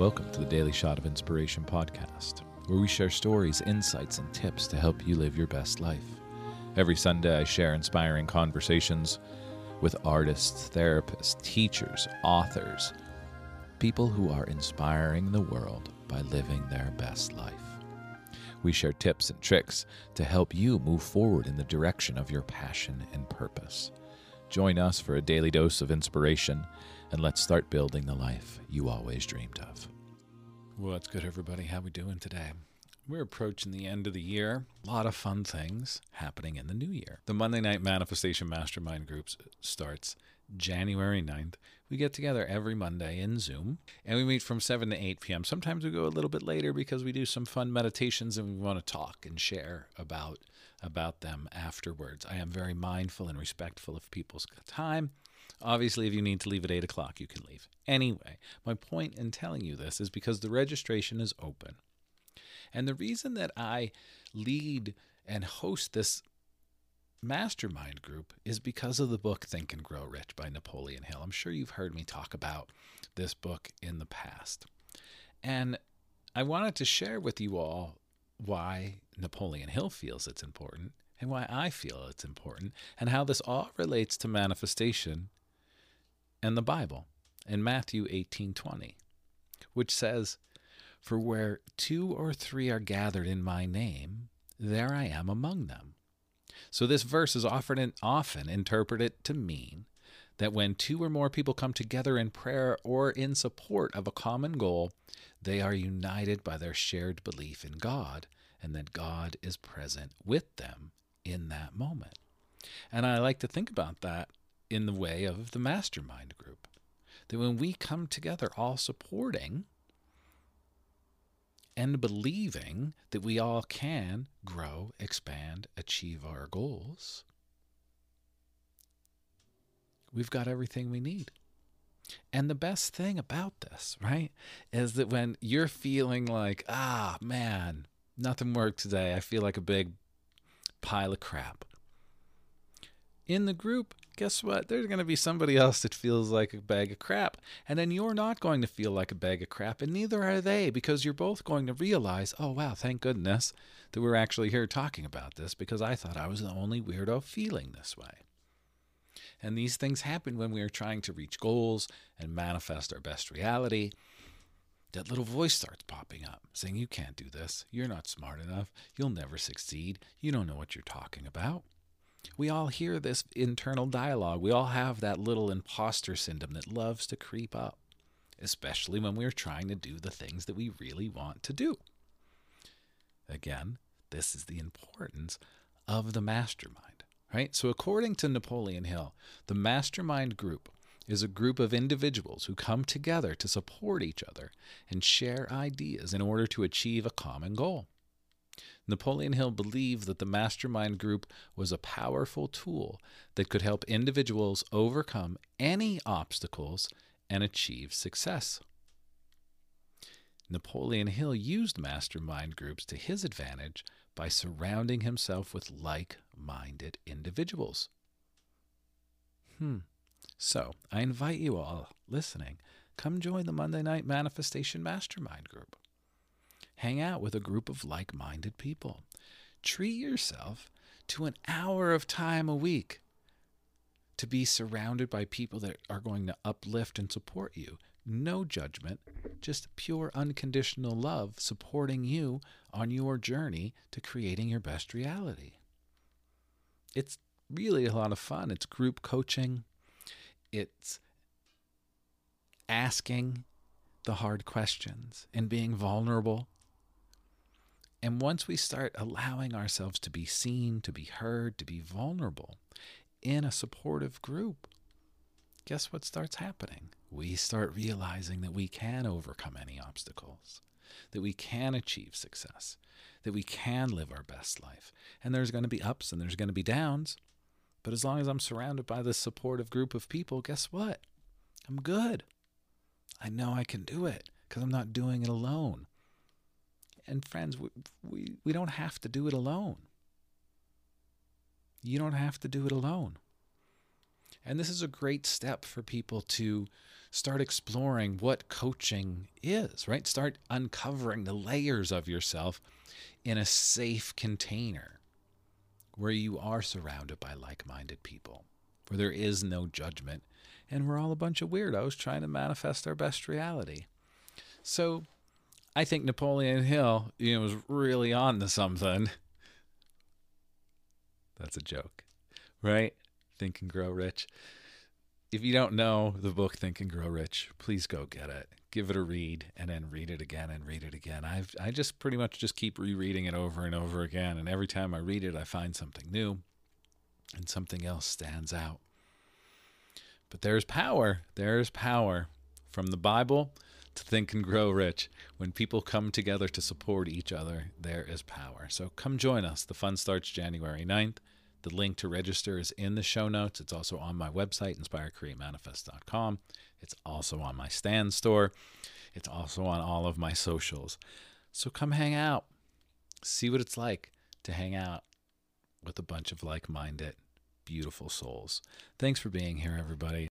Welcome to the Daily Shot of Inspiration podcast, where we share stories, insights, and tips to help you live your best life. Every Sunday, I share inspiring conversations with artists, therapists, teachers, authors, people who are inspiring the world by living their best life. We share tips and tricks to help you move forward in the direction of your passion and purpose. Join us for a daily dose of inspiration and let's start building the life you always dreamed of. What's good, everybody? How we doing today? We're approaching the end of the year. A lot of fun things happening in the new year. The Monday Night Manifestation Mastermind Groups starts January 9th. We get together every Monday in Zoom and we meet from 7 to 8 p.m. Sometimes we go a little bit later because we do some fun meditations and we want to talk and share about about them afterwards. I am very mindful and respectful of people's time. Obviously, if you need to leave at 8 o'clock, you can leave. Anyway, my point in telling you this is because the registration is open. And the reason that I lead and host this mastermind group is because of the book Think and Grow Rich by Napoleon Hill. I'm sure you've heard me talk about this book in the past. And I wanted to share with you all why Napoleon Hill feels it's important and why I feel it's important and how this all relates to manifestation and the Bible in Matthew 18:20, which says, "For where two or three are gathered in my name, there I am among them." So this verse is often often interpreted to mean that when two or more people come together in prayer or in support of a common goal, they are united by their shared belief in God and that God is present with them in that moment. And I like to think about that in the way of the mastermind group. That when we come together all supporting and believing that we all can grow, expand, achieve our goals, we've got everything we need. And the best thing about this, right, is that when you're feeling like, ah, man, nothing worked today, I feel like a big pile of crap. In the group, guess what? There's going to be somebody else that feels like a bag of crap. And then you're not going to feel like a bag of crap, and neither are they, because you're both going to realize, oh, wow, thank goodness that we're actually here talking about this, because I thought I was the only weirdo feeling this way. And these things happen when we are trying to reach goals and manifest our best reality. That little voice starts popping up saying, You can't do this. You're not smart enough. You'll never succeed. You don't know what you're talking about. We all hear this internal dialogue. We all have that little imposter syndrome that loves to creep up, especially when we're trying to do the things that we really want to do. Again, this is the importance of the mastermind, right? So, according to Napoleon Hill, the mastermind group is a group of individuals who come together to support each other and share ideas in order to achieve a common goal. Napoleon Hill believed that the mastermind group was a powerful tool that could help individuals overcome any obstacles and achieve success. Napoleon Hill used mastermind groups to his advantage by surrounding himself with like minded individuals. Hmm. So, I invite you all listening, come join the Monday Night Manifestation Mastermind Group. Hang out with a group of like minded people. Treat yourself to an hour of time a week to be surrounded by people that are going to uplift and support you. No judgment, just pure unconditional love supporting you on your journey to creating your best reality. It's really a lot of fun. It's group coaching, it's asking the hard questions and being vulnerable and once we start allowing ourselves to be seen, to be heard, to be vulnerable in a supportive group, guess what starts happening? We start realizing that we can overcome any obstacles, that we can achieve success, that we can live our best life. And there's going to be ups and there's going to be downs. But as long as I'm surrounded by this supportive group of people, guess what? I'm good. I know I can do it because I'm not doing it alone. And friends, we, we, we don't have to do it alone. You don't have to do it alone. And this is a great step for people to start exploring what coaching is, right? Start uncovering the layers of yourself in a safe container where you are surrounded by like minded people, where there is no judgment, and we're all a bunch of weirdos trying to manifest our best reality. So I think Napoleon Hill, you know, was really on to something. That's a joke, right? Think and Grow Rich. If you don't know the book Think and Grow Rich, please go get it. Give it a read and then read it again and read it again. I've I just pretty much just keep rereading it over and over again and every time I read it I find something new and something else stands out. But there's power. There's power from the Bible think and grow rich. When people come together to support each other, there is power. So come join us. The fun starts January 9th. The link to register is in the show notes. It's also on my website, inspirecreatemanifest.com. It's also on my Stan store. It's also on all of my socials. So come hang out. See what it's like to hang out with a bunch of like minded, beautiful souls. Thanks for being here, everybody.